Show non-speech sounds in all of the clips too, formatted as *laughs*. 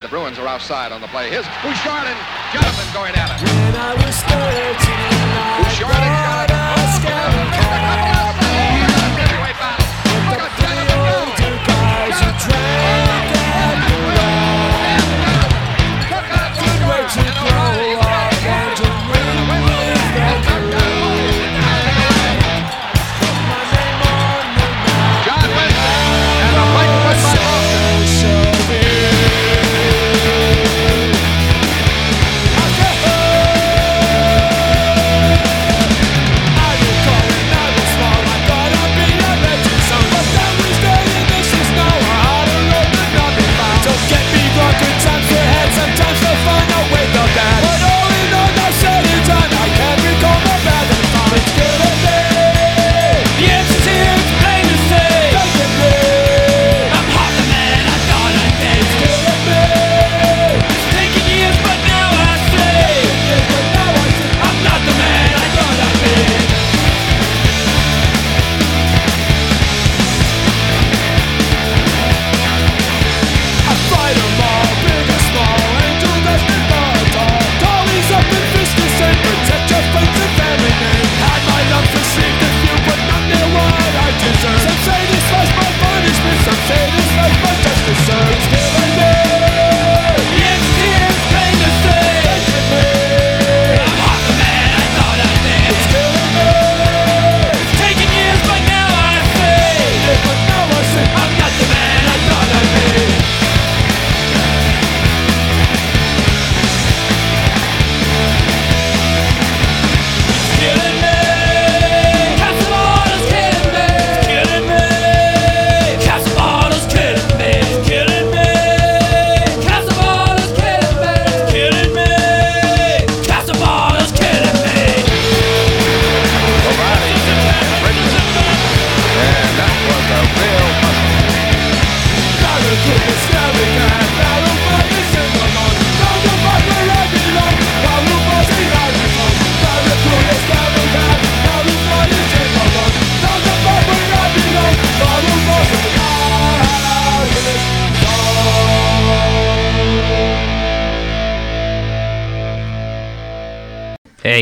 The Bruins are outside on the play. Here's Bouchard and Jonathan going at it. When I was 13, I Bouchard and Jonathan. a scout car. With the three older guys who drank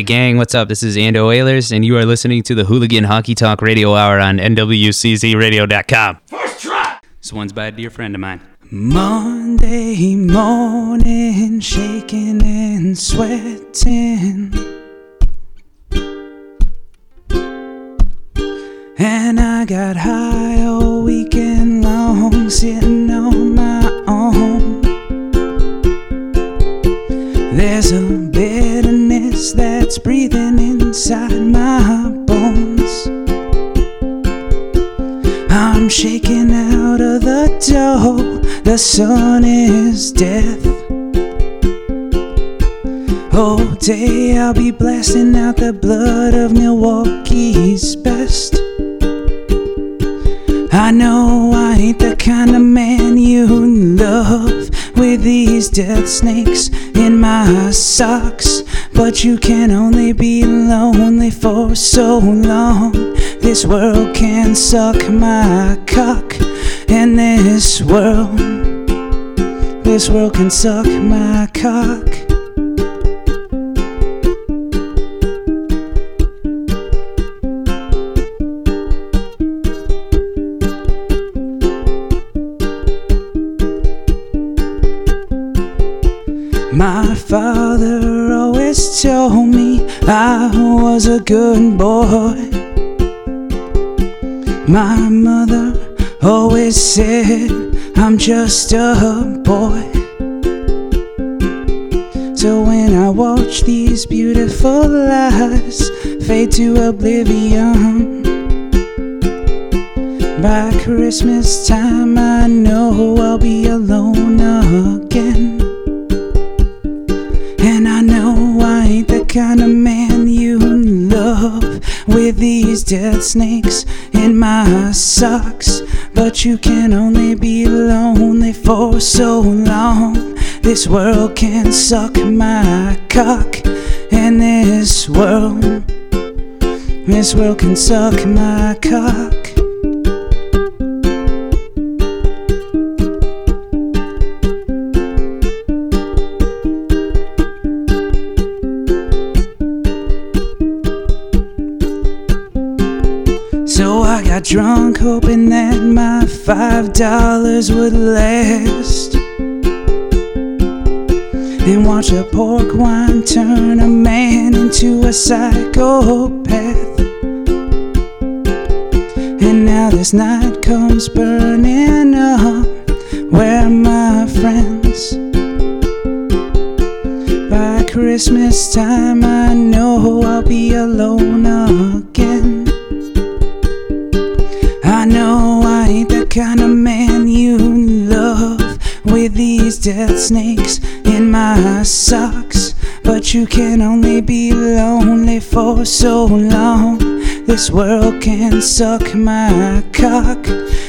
gang, what's up? This is Ando Oilers, and you are listening to the Hooligan Honky Tonk Radio Hour on NWCZRadio.com. First try! This one's by a dear friend of mine. Monday morning, shaking and sweating. And I got high all weekend long, sitting on my own. There's a bitterness that's breathing inside my bones. I'm shaking out of the dough. The sun is death. All day I'll be blasting out the blood of Milwaukee's best. I know I ain't the kind of man you love with these death snakes in my socks. But you can only be lonely for so long. This world can suck my cock, and this world, this world can suck my cock. My father told me I was a good boy. My mother always said I'm just a boy. So when I watch these beautiful lies fade to oblivion, by Christmas time I know I'll be alone again. Death snakes in my socks. But you can only be lonely for so long. This world can suck my cock, and this world, this world can suck my cock. So I got drunk hoping that my five dollars would last. And watch a pork wine turn a man into a psychopath. And now this night comes burning up. Where are my friends? By Christmas time, I know I'll be alone again. Death snakes in my socks. But you can only be lonely for so long. This world can suck my cock,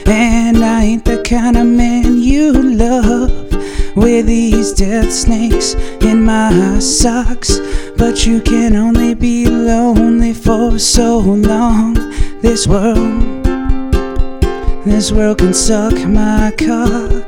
and I ain't the kind of man you love with these death snakes in my socks. But you can only be lonely for so long. This world. This world can suck my cock.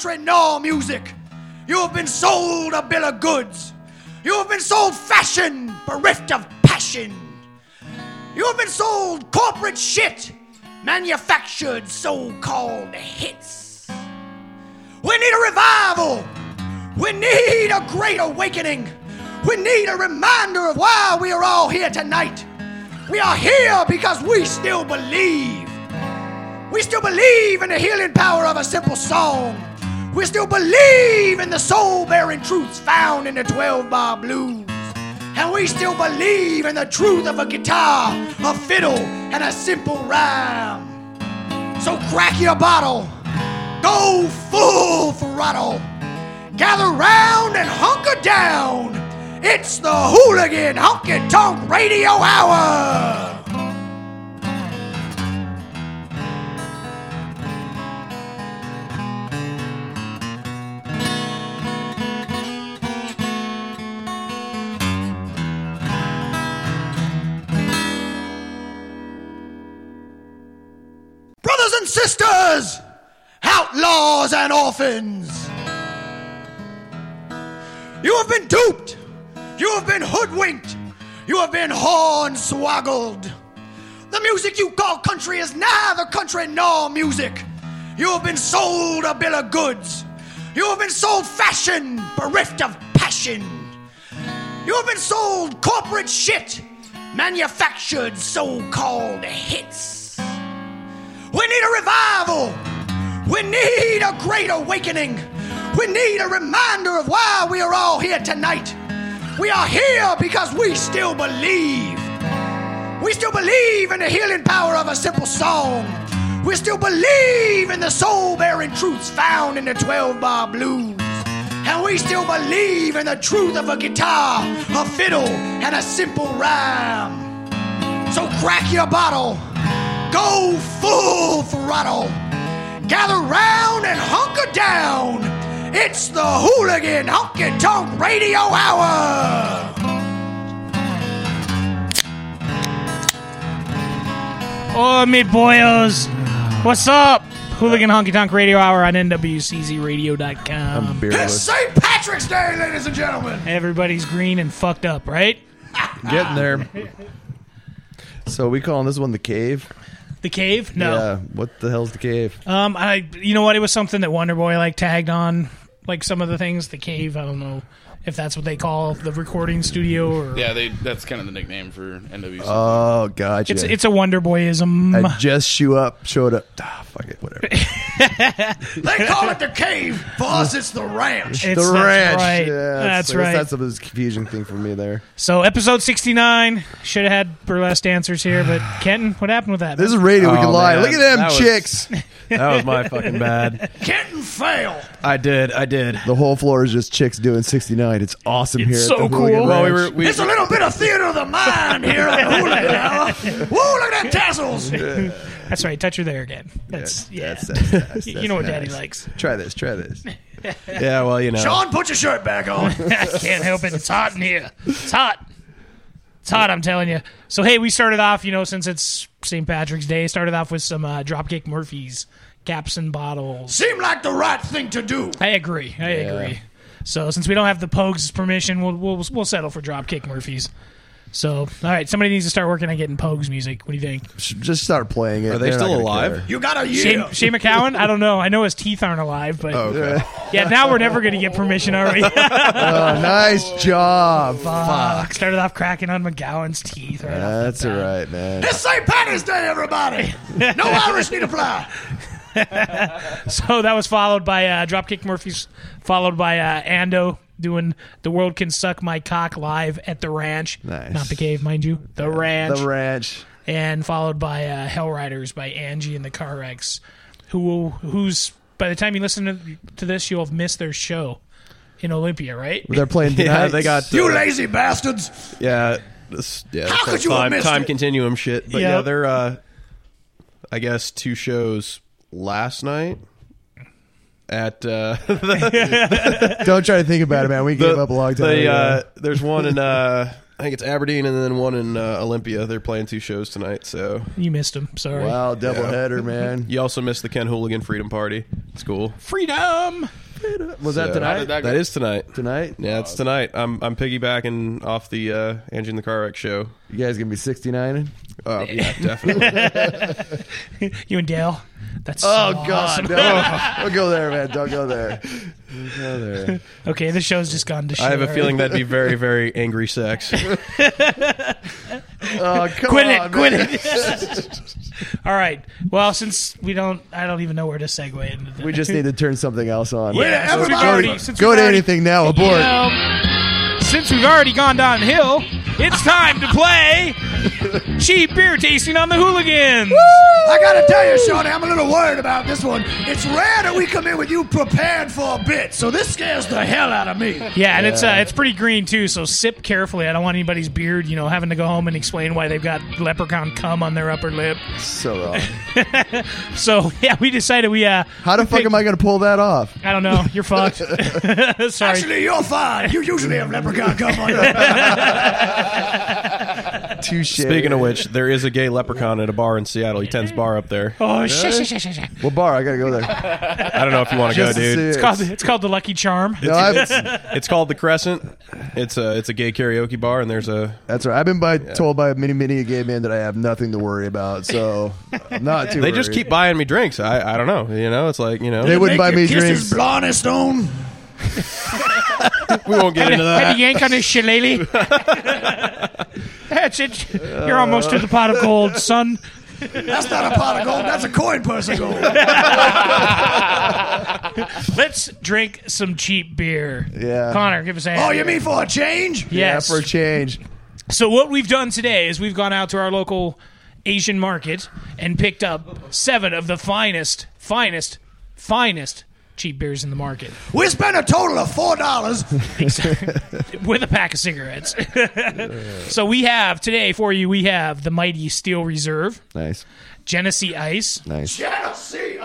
Country music. You have been sold a bill of goods. You have been sold fashion, bereft of passion. You have been sold corporate shit, manufactured so called hits. We need a revival. We need a great awakening. We need a reminder of why we are all here tonight. We are here because we still believe. We still believe in the healing power of a simple song. We still believe in the soul bearing truths found in the 12 bar blues. And we still believe in the truth of a guitar, a fiddle, and a simple rhyme. So crack your bottle, go full throttle, gather round and hunker down. It's the Hooligan Honky Tonk Radio Hour. And sisters, outlaws and orphans. You have been duped. You have been hoodwinked. You have been hornswoggled. The music you call country is neither country nor music. You have been sold a bill of goods. You have been sold fashion, bereft of passion. You have been sold corporate shit, manufactured so called hits. We need a revival. We need a great awakening. We need a reminder of why we are all here tonight. We are here because we still believe. We still believe in the healing power of a simple song. We still believe in the soul bearing truths found in the 12 bar blues. And we still believe in the truth of a guitar, a fiddle, and a simple rhyme. So crack your bottle, go full throttle, gather round and hunker down. It's the Hooligan Honky Tonk Radio Hour. Oh, me boyos. What's up? Hooligan Honky Tonk Radio Hour on NWCZRadio.com. I'm It's beerless. St. Patrick's Day, ladies and gentlemen. Everybody's green and fucked up, right? Getting there. *laughs* So we calling this one the cave? The cave? No. Yeah. What the hell's the cave? Um, I, you know what? It was something that Wonder Boy like tagged on, like some of the things. The cave. I don't know if that's what they call the recording studio or. Yeah, they that's kind of the nickname for NWC. Oh, gotcha. It's it's a Wonder Boyism. I just show up, showed up. Ah, fuck it, whatever. *laughs* They call it the cave. For us, it's the ranch. It's- the that's ranch. right. Yeah, That's I guess right. That's a confusing thing for me there. So episode sixty nine should have had burlesque dancers here, but *sighs* Kenton, what happened with that? This is radio. we Oh, can lie. man, Look at them that was- chicks. *laughs* That was my fucking bad. Kenton fail. I did. I did. The whole floor is just chicks doing 69. It's awesome here. so at the cool. Well, we were. We, It's a little bit of theater of the mind here at *laughs* the Hooligan Hour. Whoa, look at that tassels. That's right. Touch her there again. That's yeah. That's, that's, *laughs* that's, you know what nice. Daddy likes. Try this. Try this. *laughs* yeah. Well, you know. Sean, put your shirt back on. I can't help it. It's hot in here. It's hot. It's hot. I'm telling you. So hey, we started off. You know, since it's St. Patrick's Day, started off with some uh, Dropkick Murphys caps and bottles. Seemed like the right thing to do. I agree. I agree. So since we don't have the Pogues' permission, we'll we'll we'll settle for Dropkick Murphys. So all right, somebody needs to start working on getting Pogues music. What do you think? Just start playing it. Are they They're not still gonna alive? care. You got a Shane, year. Shane MacGowan? I don't know. I know his teeth aren't alive, but oh, Okay. yeah, now we're never going to get permission, are we? *laughs* *laughs* Oh, nice job. Fuck. Started off cracking on MacGowan's teeth. Right off the That's all bat. right, man. It's St. Patty's Day, everybody. *laughs* No Irish need to fly. *laughs* So that was followed by uh, Dropkick Murphys, followed by uh, Ando doing "The World Can Suck My Cock" live at the ranch, Nice. not the cave, mind you, the ranch, The ranch. and followed by uh, Hell Riders by Angie and the Car Wrecks, who will, who's by the time you listen to, to this, you'll have missed their show in Olympia, right? They're playing *laughs* Yeah, they got. You uh, lazy bastards. Yeah. This, yeah. How could you have time, missed time it? continuum shit? But yeah, they're. uh I guess two shows last night at uh, *laughs* *laughs* Don't try to think about it, man. We gave the- up a long time the, ago. uh, there's one in uh, I think it's Aberdeen, and then one in uh, Olympia. They're playing two shows tonight. So You missed them. Sorry. wow, double header, man. you also missed the Ken Hooligan Freedom Party. It's cool. Freedom. Was that tonight? How did that That go? is tonight. Tonight? Yeah, it's tonight. I'm I'm piggybacking off the uh, Angie and the Car Wreck show. You guys gonna be 69? Oh yeah, definitely. *laughs* You and Dale. That's Oh so God! awesome. No. *laughs* Don't go there, man. Don't go there. Don't go there. Okay, the show's just gone to shit. I have a feeling that'd be very very angry sex. *laughs* Oh, come Quit on, it! Quit man. it! *laughs* All right. Well, since we don't, I don't even know where to segue into. The, We just need to turn something else on. Yeah, since we've everybody- already, since Go to anything now. Abort. Well, since we've already gone downhill, it's time to play cheap beer tasting on the hooligans. I gotta tell you, Shawnee, I'm a little worried about this one. It's rare that we come in with you prepared for a bit, so this scares the hell out of me. Yeah, and it's uh, it's pretty green too. So sip carefully. I don't want anybody's beard, you know, having to go home and explain why they've got leprechaun cum on their upper lip. So wrong. *laughs* So yeah, we decided we uh, How the fuck am I gonna pull that off? I don't know. You're fucked. *laughs* *laughs* Sorry. Actually, you're fine. You usually have leprechaun come on your *laughs* Touche. Speaking of which, there is a gay leprechaun at a bar in Seattle. He tends bar up there. Oh shit, shit, shit, shit, shit. what bar? I gotta go there. I don't know if you want to go, Just to dude. see It's it. called it's called the Lucky Charm. No, I've, It's called the Crescent. It's a it's a gay karaoke bar, and there's a that's right. I've been by, told by many, many a gay man that I have nothing to worry about. So *laughs* I'm not too. they just worried. keep buying me drinks. I I don't know. You know, it's like you know They wouldn't buy me drinks. his blonde stone. *laughs* we won't get into Had that. to yank on his shillelagh. That's it. You're almost to the pot of gold, son. That's not a pot of gold. That's a coin purse of gold. *laughs* Let's drink some cheap beer. Yeah. Connor, give us a hand. Oh, you mean for a change? Yeah, for a change. So what we've done today is we've gone out to our local Asian market and picked up seven of the finest, finest, finest cheap beers in the market We spent a total of four dollars. *laughs* with a pack of cigarettes. *laughs* so we have today for you. We have the mighty Steel Reserve, Nice, Genesee Ice, nice. Tennessee.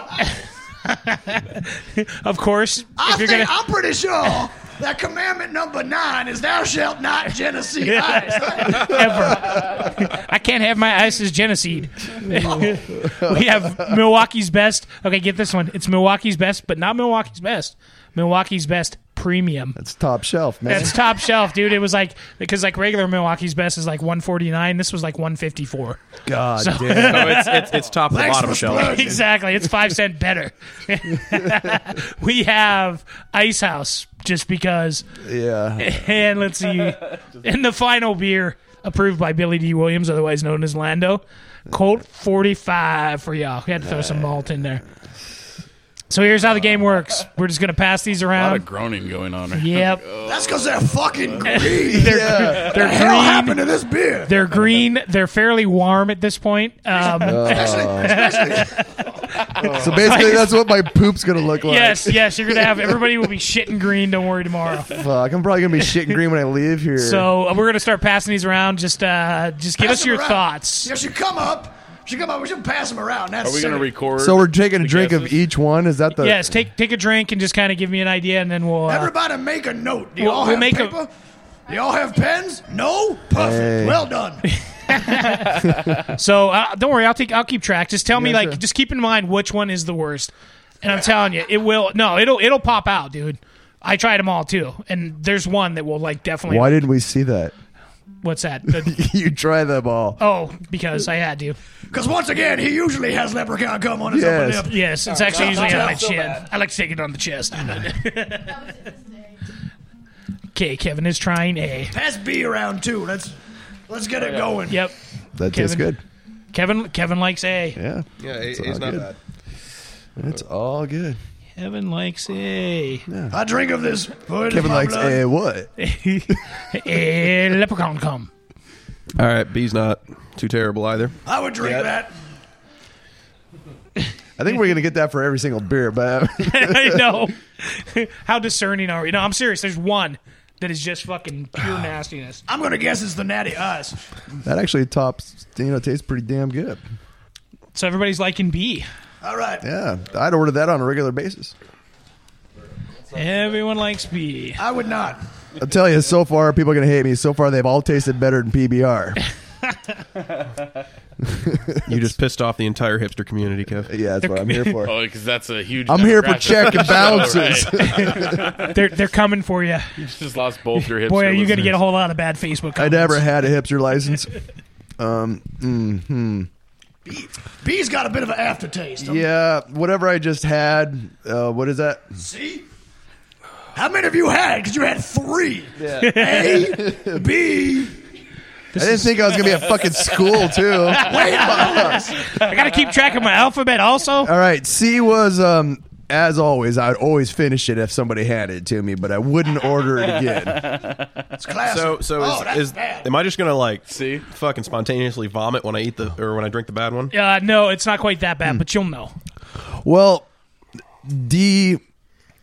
*laughs* of course. I if you're think gonna, I'm pretty sure that commandment number nine is "Thou shalt not Genesee ice." *laughs* ever. I can't have my ice as Genesee. *laughs* we have Milwaukee's best. Okay, get this one. It's Milwaukee's best, but not Milwaukee's best. Milwaukee's best premium. That's top shelf, man. That's top shelf, dude. It was like because like regular Milwaukee's best is like 149. This was like 154. God So- damn. No, it's, it's it's top of the bottom shelf. exactly. It's five cent better. *laughs* we have Ice House just because. Yeah. And let's see. And the final beer approved by Billy Dee Williams, otherwise known as Lando. Colt 45 for y'all. We had to throw some malt in there. So here's how the game works. We're just going to pass these A lot around. of groaning going on. Right Yep. That's because they're fucking *laughs* green. They're, Yeah. they're the hell green. happened to this beer? They're green. They're fairly warm at this point. Um, *laughs* *laughs* So basically, that's what my poop's gonna look like. yes, yes. You're going to have everybody will be shitting green. Don't worry tomorrow. Fuck, I'm probably gonna be shitting green when I leave here. So uh, we're going to start passing these around. Just, uh, just give Pass us your around. thoughts. You come up. You should come up. We should pass them around. That's Are we going to record? So we're taking a the drink of guesses? each one. Is that the? Yes, take take a drink and just kind of give me an idea, and then we'll. Uh, Everybody make a note. Do you We'll- all we'll have make a- paper? Do you all have pens? No? Perfect. Hey. Well done. *laughs* *laughs* so uh, don't worry, I'll take I'll keep track. Just tell me Yeah, like sure. just keep in mind which one is the worst, and I'm telling you, it will. No, it'll it'll pop out, dude. I tried them all too, and there's one that will like definitely. Why didn't we see that? What's that? *laughs* The- you try them all. oh, because I had to. Because once again, he usually has leprechaun come on his Yes. upper lip. Yes, it's actually usually on my so chin. bad. I like to take it on the chest. *laughs* okay, Kevin is trying A. Pass B around too. Let's let's get it oh, going. Yep, That tastes good. Kevin. Kevin likes A. Yeah, Yeah, It's it's not good. bad. it's all good. Kevin likes A. I drink of this. for it is Kevin my likes blood. a what? *laughs* Eh, a leprechaun come. All right, B's not too terrible either. I would drink that. I think we're gonna get that for every single beer, but *laughs* I know. How discerning are we? No, I'm serious. There's one that is just fucking pure ah. nastiness. I'm gonna guess it's the natty ice. that actually tops. You know, tastes pretty damn good. So everybody's liking B. All right. Yeah, I'd order that on a regular basis. Everyone likes B. I would not. I'll tell you, so far people are gonna hate me. So far they've all tasted better than PBR. *laughs* You just pissed off the entire hipster community, Kev. Yeah, that's what I'm here for. *laughs* Oh, because that's a huge. I'm here for demographic check of and the *laughs* balances. right? They're they're coming for you. you just lost both your hips. Boy, are you going to get a whole lot of bad Facebook Comments. I comments. never had a hipster license. Um, mm, hmm. B's got a bit of an aftertaste. Yeah, whatever I just had. Uh, what is that? See? How many of you had? Because you had three. A, B. I didn't think I was gonna be at fucking school too. *laughs* Wait. I got to keep track of my alphabet also. All right, C was um as always. I'd always finish it if somebody handed it to me, but I wouldn't order it again. *laughs* It's classic. So, so oh, is, that's is bad. am I just gonna like See? fucking spontaneously vomit when I eat the or when I drink the bad one? Uh, no, it's not quite that bad, but you'll know. Well, D,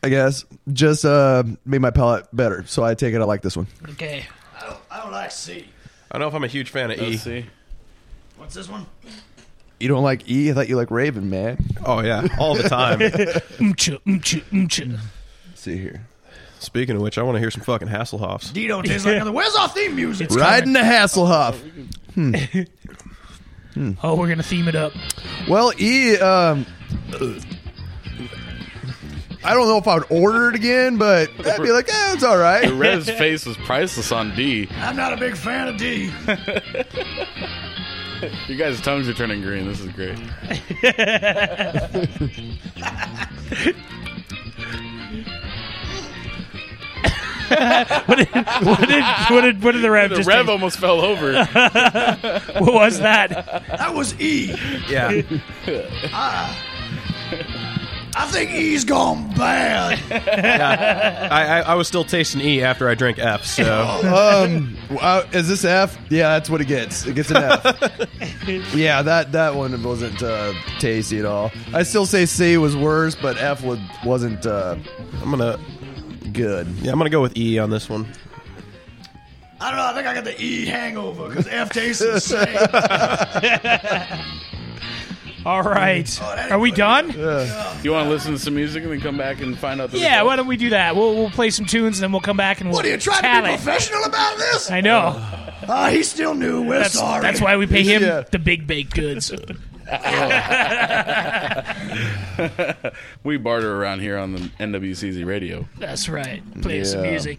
I guess, just uh made my palate better, so I take it. I like this one. Okay. I don't, I don't like C. I don't know if I'm a huge fan of E. Let's see. What's this one? You don't like E? I thought you like Raven, man. Oh yeah, all the time. *laughs* Umcha, umcha, umcha. Let's see here, Speaking of which, I want to hear some fucking Hasselhoffs. D don't taste like nothing. Where's our theme music? riding the Hasselhoff. *laughs* Oh, we're gonna theme it up. Well, E, um, I don't know if I would order it again, but I'd be like, eh, it's all right. Red's face was priceless on D. I'm not a big fan of D. *laughs* *laughs* You guys' tongues are turning green. This is great. *laughs* What did what did what did, what did the rev The just Rev take? almost fell over. *laughs* What was that? That was E. Yeah, ah. I think E's gone bad. I, I, I was still tasting E after I drank F. So *laughs* Um, uh, is this F? Yeah, that's what it gets. It gets an F. *laughs* yeah, that that one wasn't uh, tasty at all. I still say C was worse, but F was, wasn't uh, I'm gonna good. yeah I'm gonna go with E on this one. I don't know. I think I got the E hangover because F tastes the same. *laughs* All right. that Are we ain't done? You want to listen to some music and then come back and find out the Yeah, result? why don't we do that? We'll we'll play some tunes and then we'll come back and we'll What are you trying to tally. be professional about this? I know. Uh, he's still new. We're That's, sorry. that's why we pay him Yeah. the big baked goods. *laughs* *laughs* We barter around here on the NWCZ radio. That's right. Play some Yeah. music.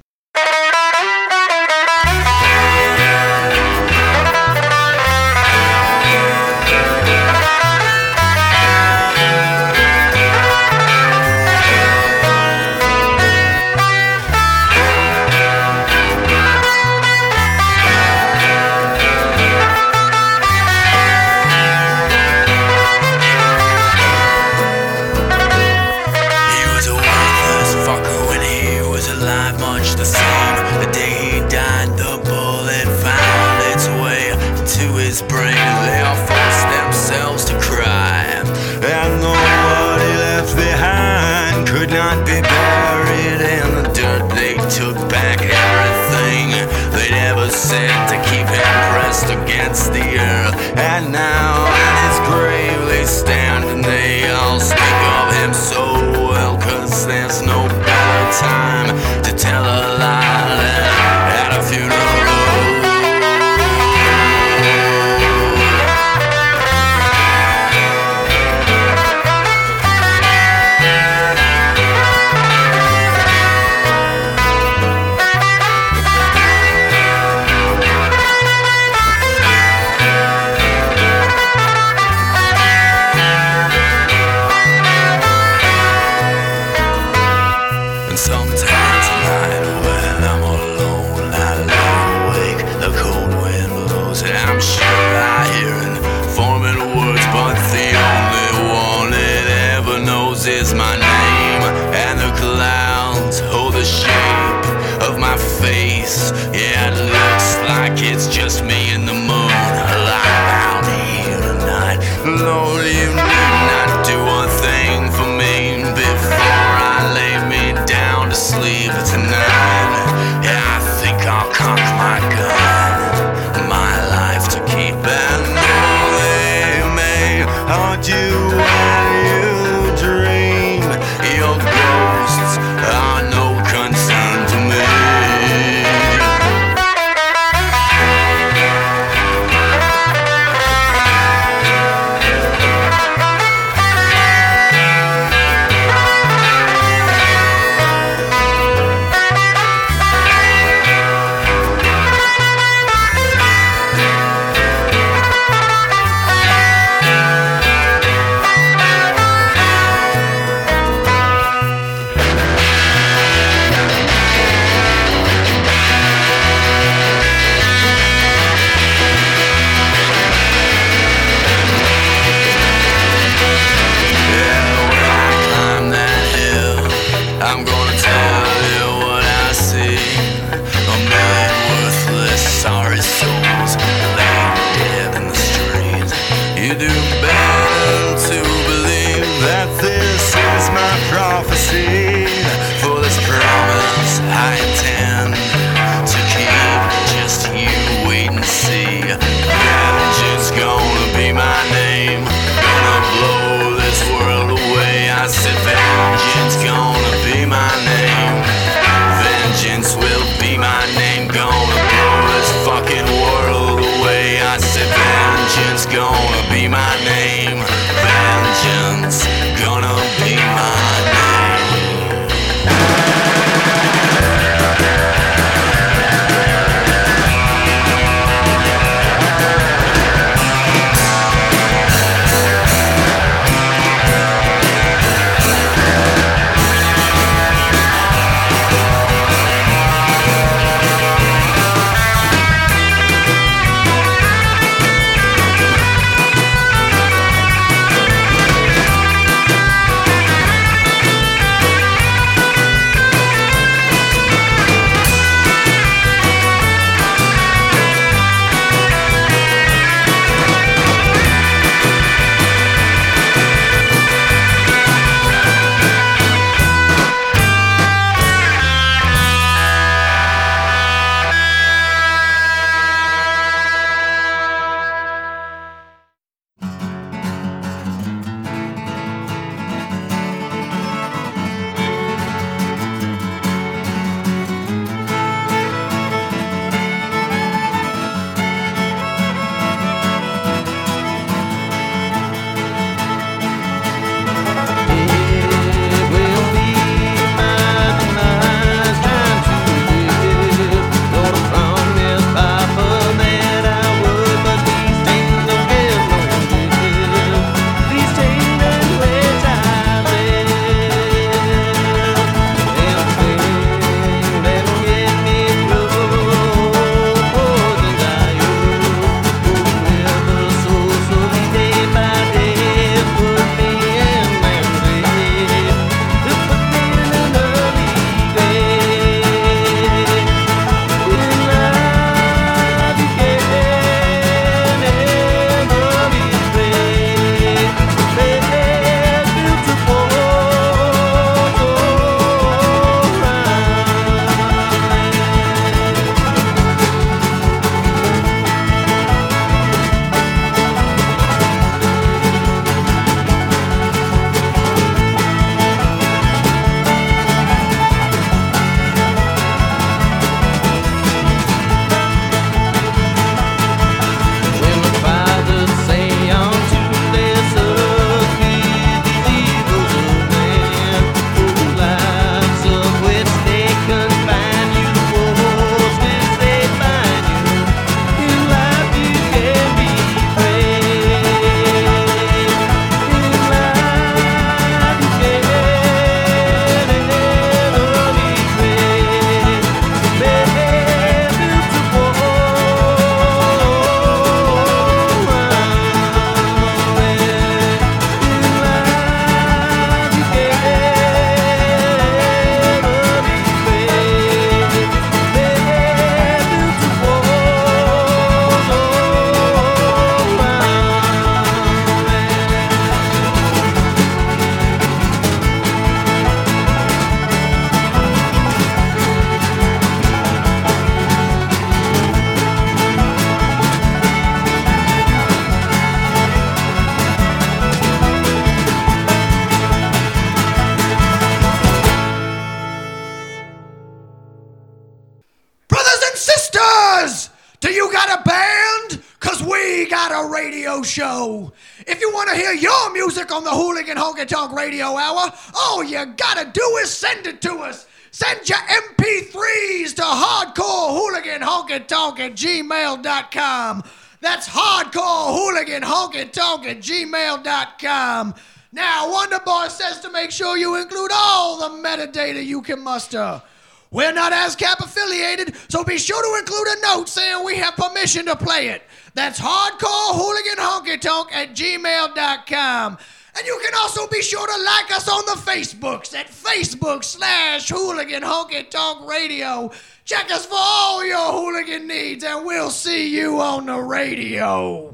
Pressed the earth. And now on the Hooligan Honky Tonk Radio Hour, all you gotta do is send it to us. Send your MP3s to hardcore hooligan honky tonk at gmail.com. That's hardcore hooligan honky tonk at gmail.com. Now, Wonder Boy says to make sure you include all the metadata you can muster. We're not ASCAP affiliated, so be sure to include a note saying we have permission to play it. That's hardcore hooligan honky tonk at gmail.com. And you can also be sure to like us on the Facebooks at Facebook slash hooligan honky tonk radio. Check us for all your hooligan needs, and we'll see you on the radio.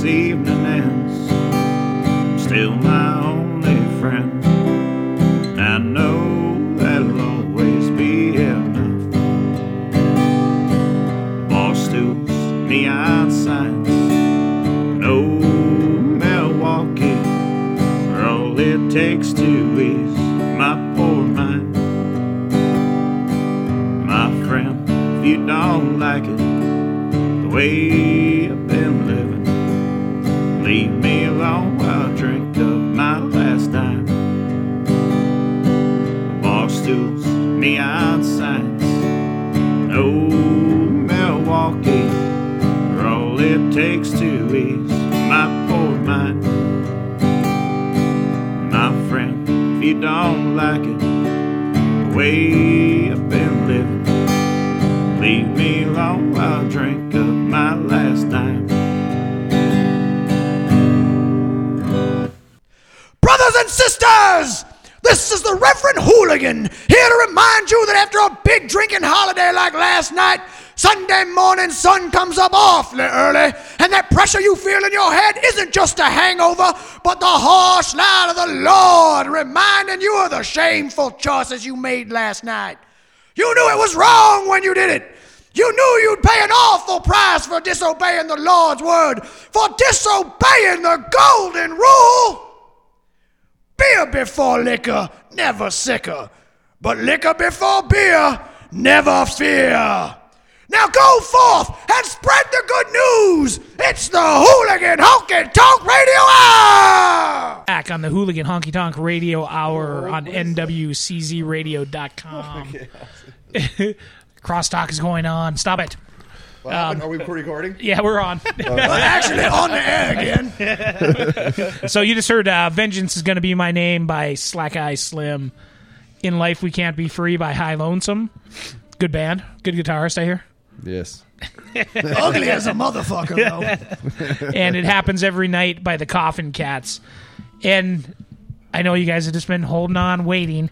This evening ends, still my only friend. Isn't just a hangover, but the harsh light of the Lord reminding you of the shameful choices you made last night. You knew it was wrong when you did it. You knew you'd pay an awful price for disobeying the Lord's word, for disobeying the golden rule. Beer before liquor, never sicker. But liquor before beer, never fear. Now go forth and spread the good news. It's the Hooligan Honky Tonk Radio Hour. Back on the Hooligan Honky Tonk Radio Hour on NWCZRadio.com. *laughs* *laughs* Crosstalk is going on. Stop it. What happened? Are we recording? *laughs* Yeah, we're on. Well, actually, on the air again. so you just heard uh, Vengeance is going to be my name by Slack Eye Slim. In Life We Can't Be Free by High Lonesome. Good band. Good guitarist, I hear. Yes. *laughs* Ugly as a motherfucker, though. *laughs* and it happens every night by the Coffin Cats. And I know you guys have just been holding on, waiting.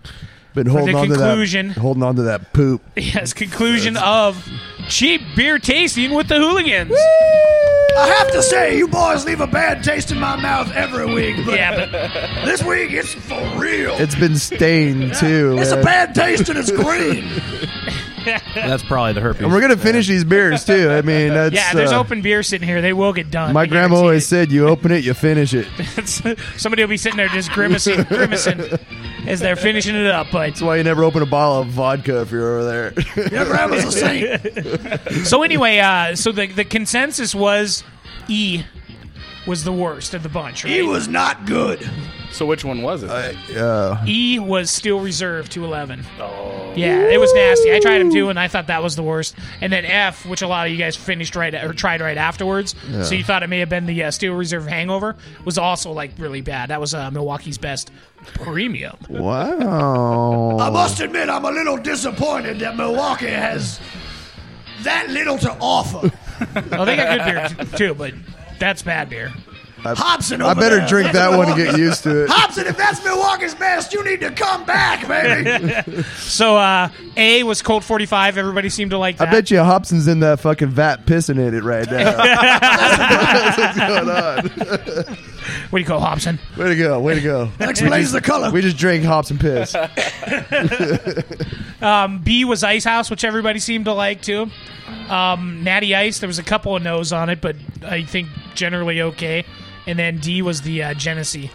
Been For the holding on conclusion. to that. Holding on to that poop. *laughs* Yes, conclusion of cheap beer tasting with the hooligans. I have to say, you boys leave a bad taste in my mouth every week. But Yeah, but this week it's for real. It's been stained too. It's a bad taste and it's green. That's probably the herpes. And we're gonna finish these beers too. I mean, that's yeah, there's uh, open beer sitting here. They will get done. My I grandma guarantee always it. said, "You open it, you finish it." *laughs* Somebody will be sitting there just grimacing, *laughs* grimacing as they're finishing it up. But That's why you never open a bottle of vodka if you're over there. *laughs* Your grandma's a saint. so anyway, uh, so the the consensus was E was the worst of the bunch. Right? He was not good. So which one was it? uh, E was Steel Reserve to 11. Oh. Yeah, it was nasty. I tried them too, and I thought that was the worst. And then F, which a lot of you guys finished right or tried right afterwards, Yeah. so you thought it may have been the uh, Steel Reserve Hangover, was also like really bad. That was uh, Milwaukee's best premium. wow. *laughs* I must admit, I'm a little disappointed that Milwaukee has that little to offer. Oh, they got good beer t- too, but that's bad beer. Hobson, I better there. drink that one to Milwaukee- get used to it. Hobson, if that's Milwaukee's best, you need to come back, baby. *laughs* So uh, A was Colt 45. Everybody seemed to like that. I bet you Hobson's in that fucking vat pissing in it right now. That's *laughs* what's going on. What do you call Hobson? Way to go! Way to go! That Explains the color. We just drank hops and piss. *laughs* Um, B was Ice House, which everybody seemed to like too. Um, Natty Ice, there was a couple of no's on it, but I think generally okay. And then D was the uh, Genesee.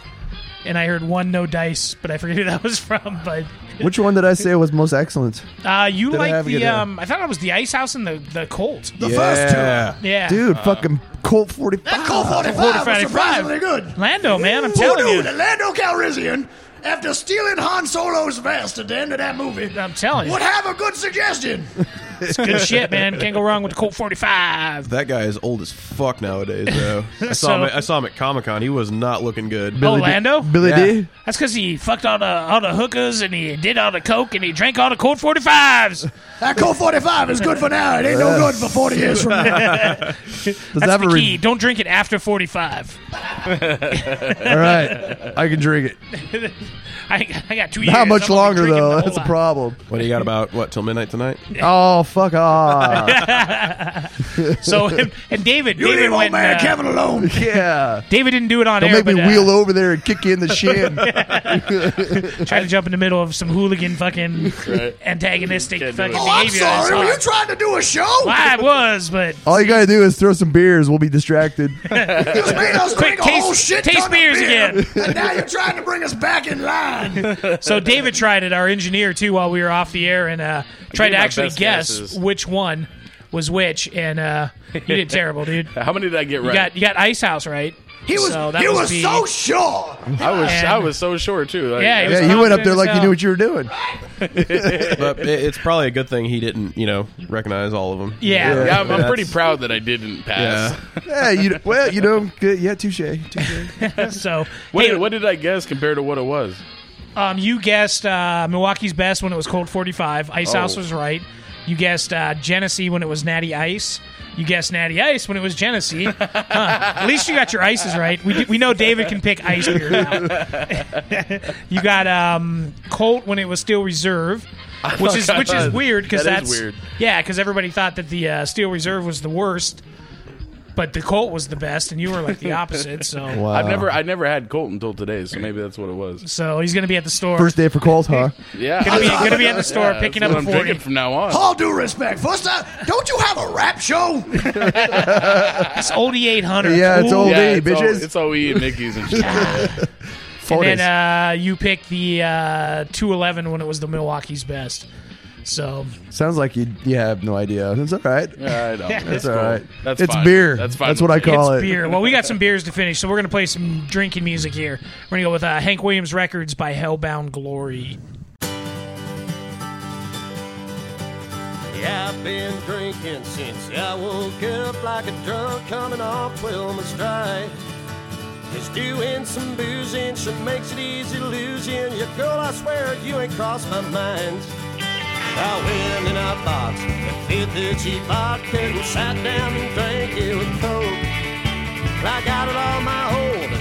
And I heard one no dice, but I forget who that was *laughs* from. But Which one did I say was most excellent? uh, you Did I like have a the good, uh, um, I thought it was the Ice House and the the Colt. The first two. Yeah, Dude, fucking Colt 45. That Colt 45 was 45. surprisingly good. Lando, man, I'm Who telling knew you. that Lando Calrissian, after stealing Han Solo's vest at the end of that movie, I'm telling you, would have a good suggestion? *laughs* it's good shit, man. Can't go wrong with the Colt 45. That guy is old as fuck nowadays, though. I *laughs* saw So- him. I saw him at Comic Con. He was not looking good. Oh, Lando? Billy Yeah. Dee. That's because he fucked all the all the hookers and he did all the coke and he drank all the Colt 45s. That Colt 45 is good for now. It ain't no good for 40 years from now. *laughs* Does That's that have the re- key. Don't drink it after 45. All right, I can drink it. *laughs* I, I got two years. Not much I'm longer drinking though. the whole That's a lot. problem. What do you got about what till midnight tonight? *laughs* Oh fuck off! *laughs* So and, and David, You David leave old went. man uh, Kevin alone. yeah. David didn't do it on Don't air, make me but, uh, wheel over there and kick you in the shin. Try to jump in the middle of some hooligan fucking Right. antagonistic Can't do fucking it. Oh, I'm behavior. sorry. Were you That's trying to do a show? all- I was, but All you gotta do is throw some beers. We'll be distracted. You just made us Quick, drink a whole taste- shit taste ton of beers beer, again. And now you're trying to bring us back in line. *laughs* so David tried it, our engineer too, while we were off the air, and uh, tried to actually guess guesses. which one was which, and uh, you did terrible, dude. *laughs* How many did I get You right? got you got Ice House right. He was, So that he was was so sure. I was And- I was so sure too. Like, Yeah, he yeah, you went up there as like you knew what you were doing. *laughs* but it- it's probably a good thing he didn't, you know, recognize all of them. Yeah. Yeah, I'm, I'm pretty proud that I didn't pass. Yeah. *laughs* Yeah, you well, you know, good. yeah, touche, touche. *laughs* So What, hey, did, what did I guess compared to what it was? um, you guessed uh, Milwaukee's best when it was Colt 45. Ice Oh. House was right. You guessed uh, Genesee when it was Natty Ice. You guessed Natty Ice when it was Genesee. Huh. At least you got your ices right. We, we know David can pick ice beer now. *laughs* you got um, Colt when it was Steel Reserve, which is which is weird because That that's weird. yeah because everybody thought that the uh, Steel Reserve was the worst, but the Colt was the best, and you were like the *laughs* opposite. So Wow. I've never I never had Colt until today, so maybe that's what it was. so he's gonna be at the store. First day for Colt, huh? *laughs* Yeah, Gonna be, gonna be at the store Yeah, picking that's up what a I'm 40. drinking from now on. All due respect. First, uh, don't you have a rap show? *laughs* It's oldie 800. Yeah, it's Ooh. old- yeah, Hey, it's, all, bitches. it's all E and Mickey's and shit. And Photos. then uh, you picked the uh, 211 when it was the Milwaukee's best. So Sounds like you you have no idea. It's all right. Yeah, I know. That's That's all cool. right. That's it's fine. beer. That's fine That's what I call it's it. beer. Well, we got some beers to finish, so we're gonna play some drinking music here. We're gonna go with uh, Hank Williams Records by Hellbound Glory. Yeah, I've been drinking since I woke up like a drunk coming off 12 months stride. Just doing some boozing sure makes it easy losing. Yeah, girl, I swear you ain't crossed my mind. I went and I bought a fifth of cheap vodka and sat down and drank it with Coke. I got it on my hold.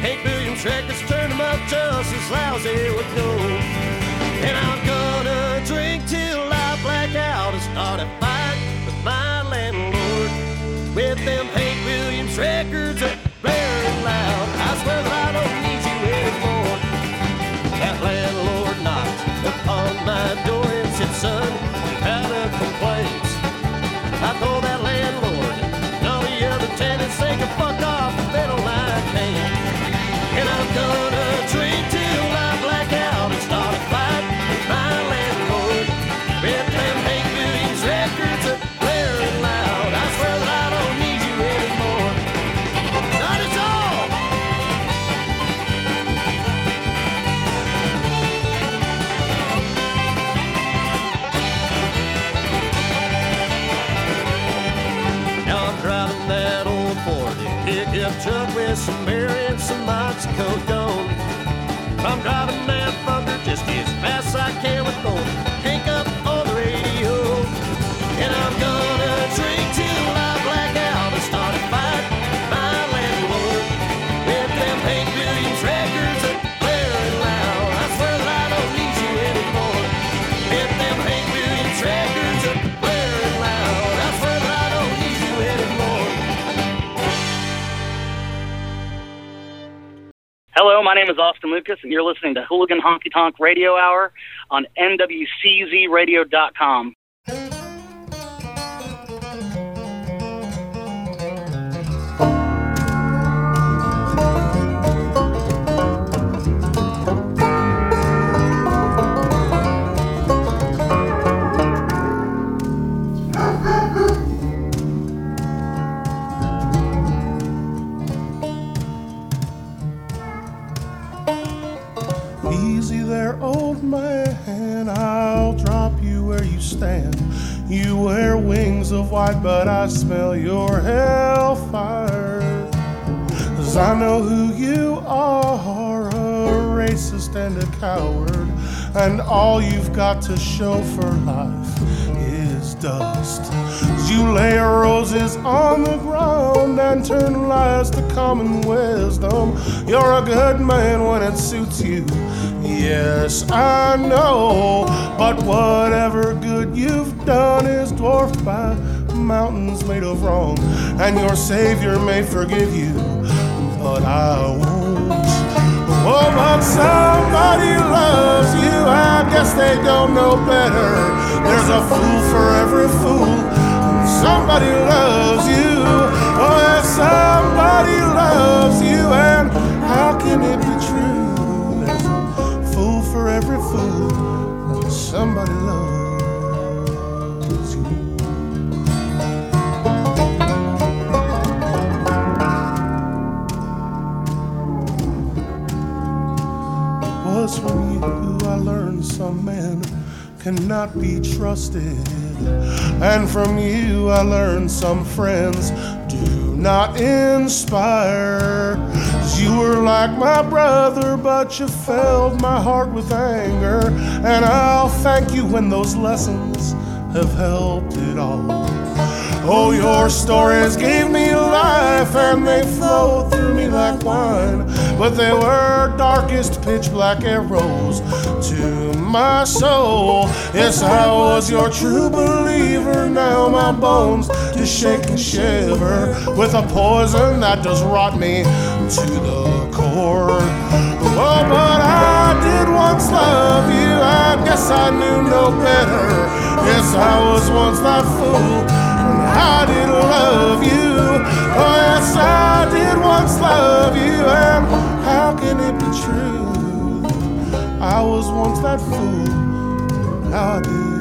Hank Williams records turned them up just as lousy with gold. And I'm gonna drink till I black out and start a fight with my landlord. With them just as fast as I can with no Hank up on the radio. And I'm gonna drink till I black out and start a fight my landlord. With them Hank Williams records are blaring loud. I swear that I don't need you anymore. With them Hank Williams records are blaring loud. I swear that I don't need you anymore. Hello, my name is Lucas, and you're listening to Hooligan Honky Tonk Radio Hour on NWCZRadio.com. Easy there, old man. I'll drop you where you stand. You wear wings of white, but I smell your hellfire. Cause I know who you are a racist and a coward. And all you've got to show for life is dust. You lay roses on the ground and turn lies to common wisdom. You're a good man when it suits you. Yes, I know. But whatever good you've done is dwarfed by mountains made of wrong. And your Savior may forgive you, but I won't. Oh, but somebody loves you. I guess they don't know better. There's a fool for every fool. Somebody loves you. Oh, yes, somebody loves you. And how can it be every fool. That somebody loves you. It was from you I learned some men cannot be trusted. And from you I learned some friends do not inspire. You were like my brother, but you filled my heart with anger. And I'll thank you when those lessons have helped it all. Oh, your stories gave me life and they flowed through me like wine. But they were darkest pitch black arrows to my soul. Yes, I was your true believer. Now my bones do shake and shiver with a poison that does rot me to the core. Oh, but I did once love you. I guess I knew no better. Yes, I was once that fool. and I did love you. Oh, yes, I did once love you. And how can it be true? I was once that fool. and I did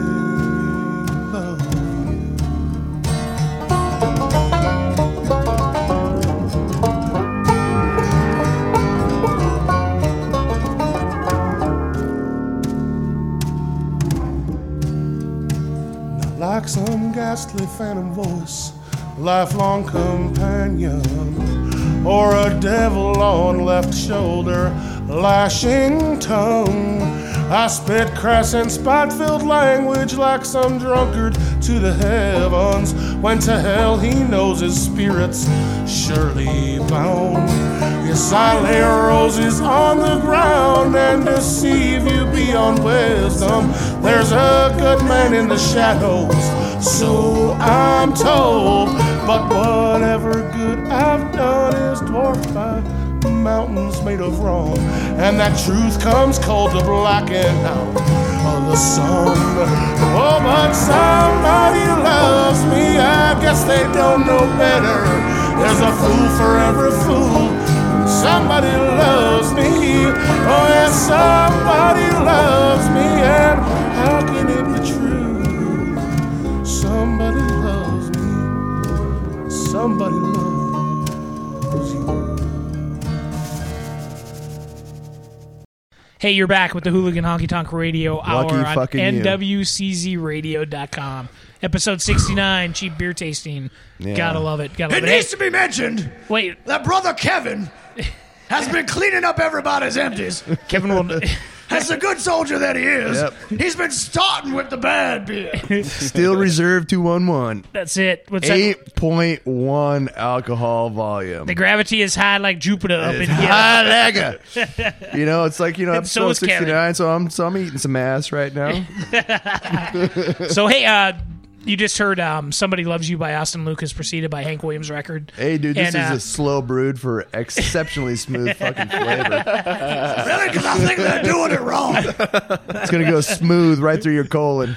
like some ghastly phantom voice, lifelong companion, or a devil on left shoulder, lashing tongue. I spit crass and spot filled language like some drunkard to the heavens. Went to hell, he knows his spirit's surely bound. Yes, I lay roses on the ground and deceive you beyond wisdom. There's a good man in the shadows, so I'm told. But whatever good I've done is dwarfed by mountains made of wrong. And that truth comes cold to blacken out of the sun. Oh, but somebody loves me. I guess they don't know better. There's a fool for every fool. Somebody loves me. Oh, yes, somebody loves me. And how can it be true? Somebody loves me. Somebody loves Hey, you're back with the Hooligan Honky Tonk Radio Hour on fucking you. NWCZRadio.com. Episode 69, *sighs* Cheap Beer Tasting. Yeah. Gotta love it. Gotta It love it. needs to be mentioned. Wait, that brother Kevin has been cleaning up everybody's empties. *laughs* Kevin will. *laughs* As the good soldier that he is, Yep. he's been starting with the bad beer. *laughs* Steel Reserve 211. That's it. What's that? 8.1 alcohol volume. The gravity is high like Jupiter up in here. high like *laughs* You know, it's like, you know, And so episode is Kevin. 69, so I'm, so I'm eating some ass right now. *laughs* so hey, uh, You just heard um, "Somebody Loves You" by Austin Lucas, preceded by Hank Williams' record. Hey, dude, this And, is uh, a slow brewed for exceptionally smooth *laughs* fucking flavor. Really? Because I think they're doing it wrong. It's gonna go smooth right through your colon.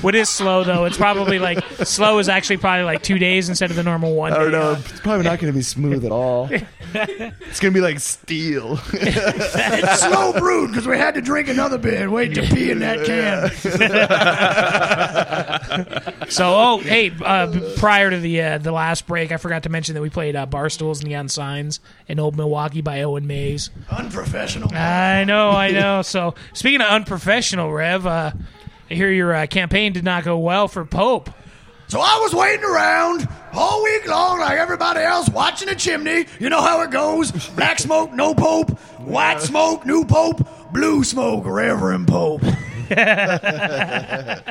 What is slow though? It's probably like slow is actually probably like two days instead of the normal one. I don't day. know. It's probably not gonna be smooth at all. It's gonna be like steel. it's *laughs* slow brewed because we had to drink another beer and wait to pee in that can. *laughs* So, oh, hey, uh, prior to the uh, the last break, I forgot to mention that we played uh, Barstools Neon Signs in Old Milwaukee by Owen Mays. Unprofessional. I know, I know. So, speaking of unprofessional, Rev, uh, I hear your uh, campaign did not go well for Pope. So I was waiting around all week long like everybody else watching a chimney. You know how it goes. Black smoke, no pope. White smoke, new pope. Blue smoke, Reverend Pope. *laughs*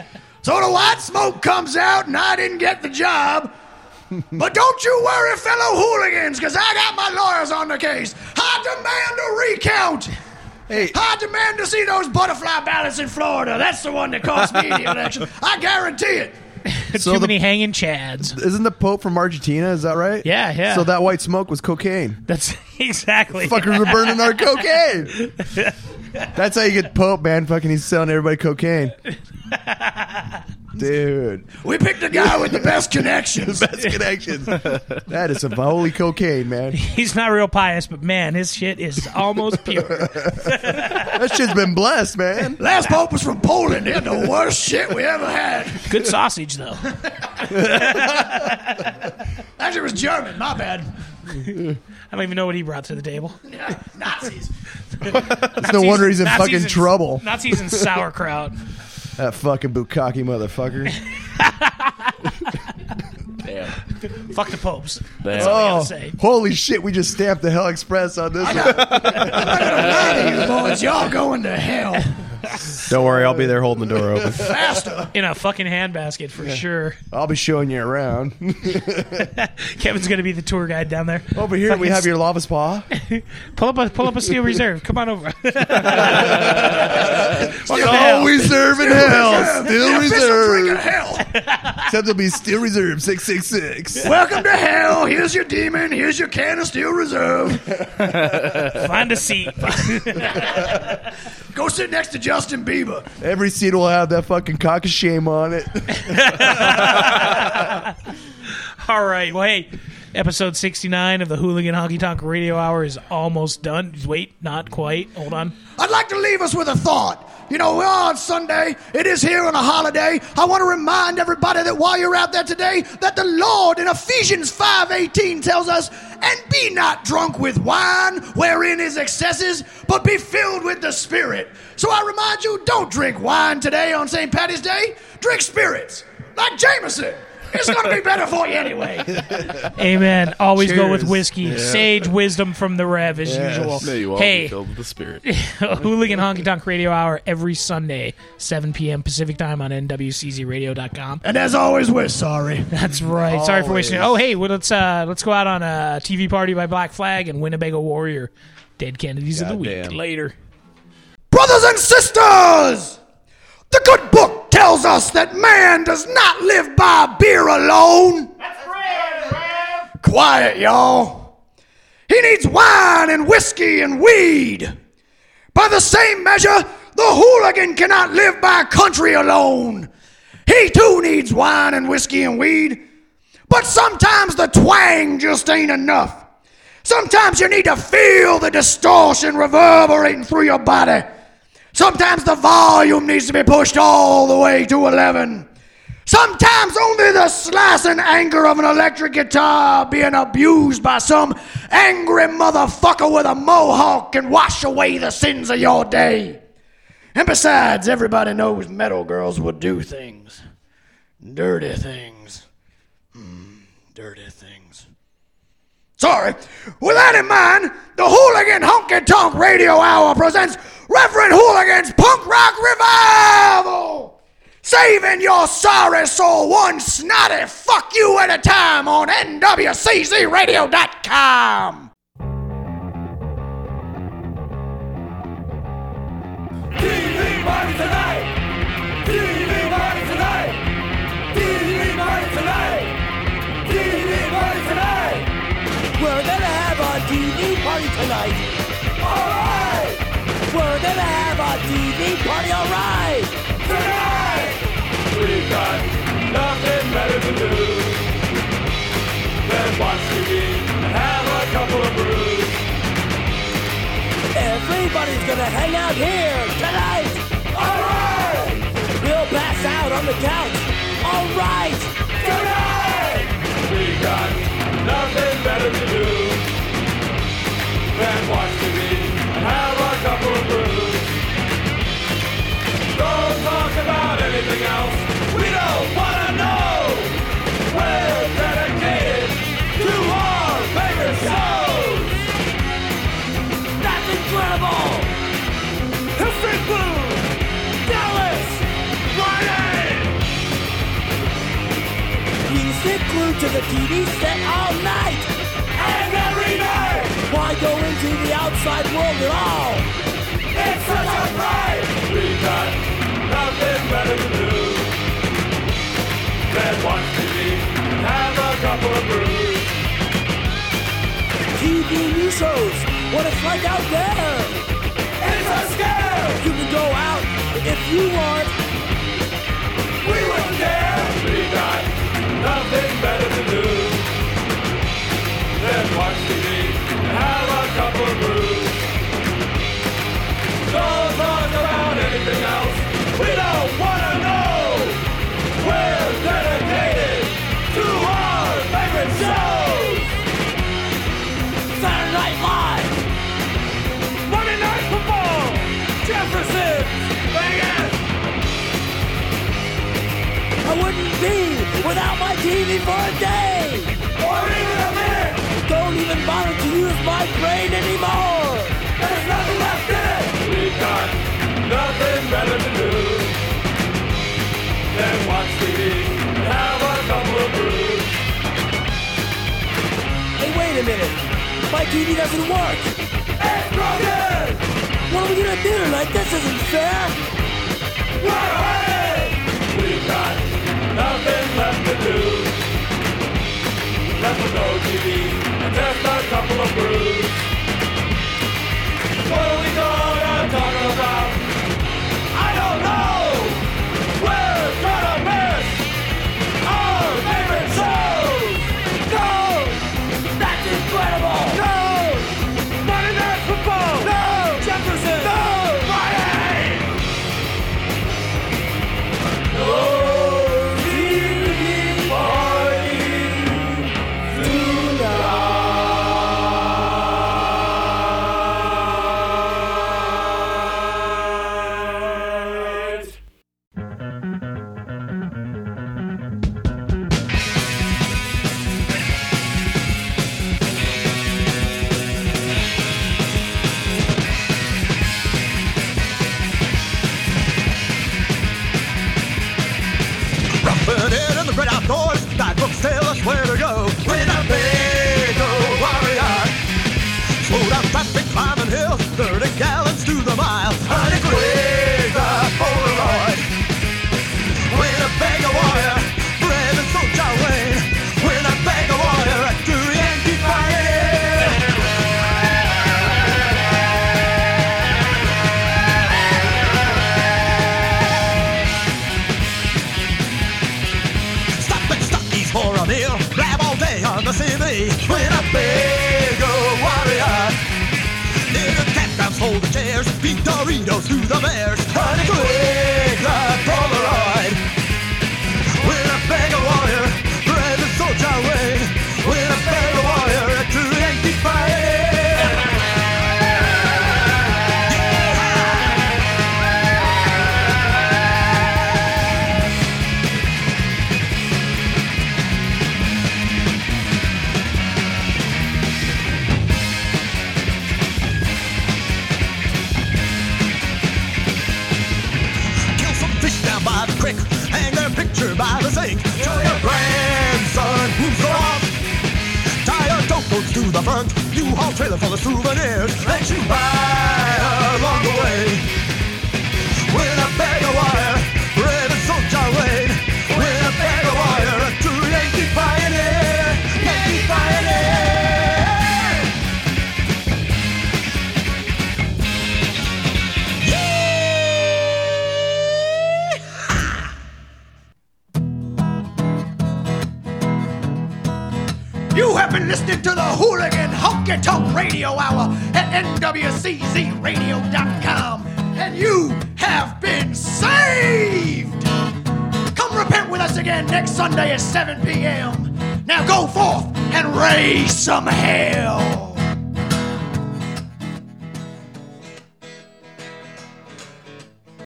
so the white smoke comes out and I didn't get the job. But don't you worry, fellow hooligans, because I got my lawyers on the case. I demand a recount. I demand to see those butterfly ballots in Florida. That's the one that cost me the *laughs* election. I guarantee it. So Too the- many hanging chads. Isn't the Pope from Argentina? Is that right? Yeah, yeah. So that white smoke was cocaine. That's *laughs* exactly. Fuckers were burning our cocaine. That's how you get Pope, man. Fucking, he's selling everybody cocaine. *laughs* Dude. We picked a guy with the best *laughs* connections. Best connections. That is some holy cocaine, man. He's not real pious, but man, his shit is almost pure. *laughs* That shit's been blessed, man. Last Pope was from Poland. He had the worst shit we ever had. Good sausage, though. Actually, it was German. My bad. I don't even know what he brought to the table. *laughs* Nazis. It's no wonder he's in Nazis fucking and- trouble. Nazis and sauerkraut. *laughs* That fucking bukkake motherfucker. *laughs* Damn. Fuck the popes. Damn. That's all I Oh, gotta say. holy shit! We just stamped the Hell Express on this one. you boys, y'all going to hell Don't worry, I'll be there holding the door open. *laughs* faster. In a fucking handbasket for sure. I'll be showing you around. *laughs* Kevin's gonna be the tour guide down there. Over here, we Fucking have your lava spa. *laughs* Pull up a pull up a steel reserve. Come on over. Still always serving hell. Still The official drink of reserve. hell. Except it'll be still reserve six six six. Welcome to hell. Here's your demon. Here's your can of steel reserve. Find a seat. Go sit next to Justin Bieber. Every seat will have that fucking cock of shame on it. *laughs* All right. Well, hey, episode sixty nine of the Hooligan Honky Tonk Radio Hour is almost done. Wait, not quite. Hold on. I'd like to leave us with a thought. You know, we're on Sunday. It is here on a holiday. I want to remind everybody that while you're out there today, that the Lord in Ephesians 5:18 tells us, "And be not drunk with wine, wherein is excesses, but be filled with the Spirit." So I remind you, don't drink wine today on St. Patty's Day. Drink spirits, like Jameson. It's going to be better for you anyway. *laughs* Amen. Always go with whiskey. Yeah. Sage wisdom from the Rev as Yes. usual. May you all hey, be filled with the spirit. *laughs* Hooligan Honky Tonk Radio Hour every Sunday, 7 p.m. Pacific Time on NWCZRadio.com. And as always, we're sorry. *laughs* That's right. Sorry for wasting it. Oh, hey, well, let's uh, let's go out on a TV party by Black Flag and Winnebago Warrior. Dead Kennedys of the week. Goddamn. Later. Brothers and sisters, the good book tells us that man does not live by beer alone. Quiet, y'all. He needs wine and whiskey and weed. By the same measure, the hooligan cannot live by country alone. He too needs wine and whiskey and weed. But sometimes the twang just ain't enough. Sometimes you need to feel the distortion reverberating through your body. Sometimes the volume needs to be pushed all the way to 11. Sometimes only the slicing anger of an electric guitar being abused by some angry motherfucker with a mohawk can wash away the sins of your day. And besides, everybody knows metal girls will do things. Dirty things. Hmm, dirty things. Sorry. With that in mind, the Hooligan Honky Tonk Radio Hour presents Reverend Hooligans Punk Rock Revival! Saving your sorry soul one snotty fuck you at a time on NWCZRadio.com! TV party tonight! TV party tonight! TV party tonight! TV party tonight! We're gonna have a TV party tonight! Alright! Tonight! We've got nothing better to do than watch TV and have a couple of brews. Everybody's gonna hang out here tonight! Alright! We'll pass out on the couch! Alright! Tonight! We got nothing glued to the TV set all night! And every night. Why go into the outside world at all? It's such a fright! We got nothing better to do than watch have a couple of brews. TV news shows, what it's like out there! It's a scare! You can go out if you want! We wouldn't dare! We got nothing better to do than watch TV without my TV for a day! Or even a minute. Don't even bother to use my brain anymore! There's nothing left in it. We've got nothing better to do than watch TV and have a couple of brews. Hey, wait a minute! My TV doesn't work! It's broken. What are we gonna do tonight? This isn't fair! Run away. Nothing left to do. Left with no TV and just a couple of brews. What are we gonna talk about?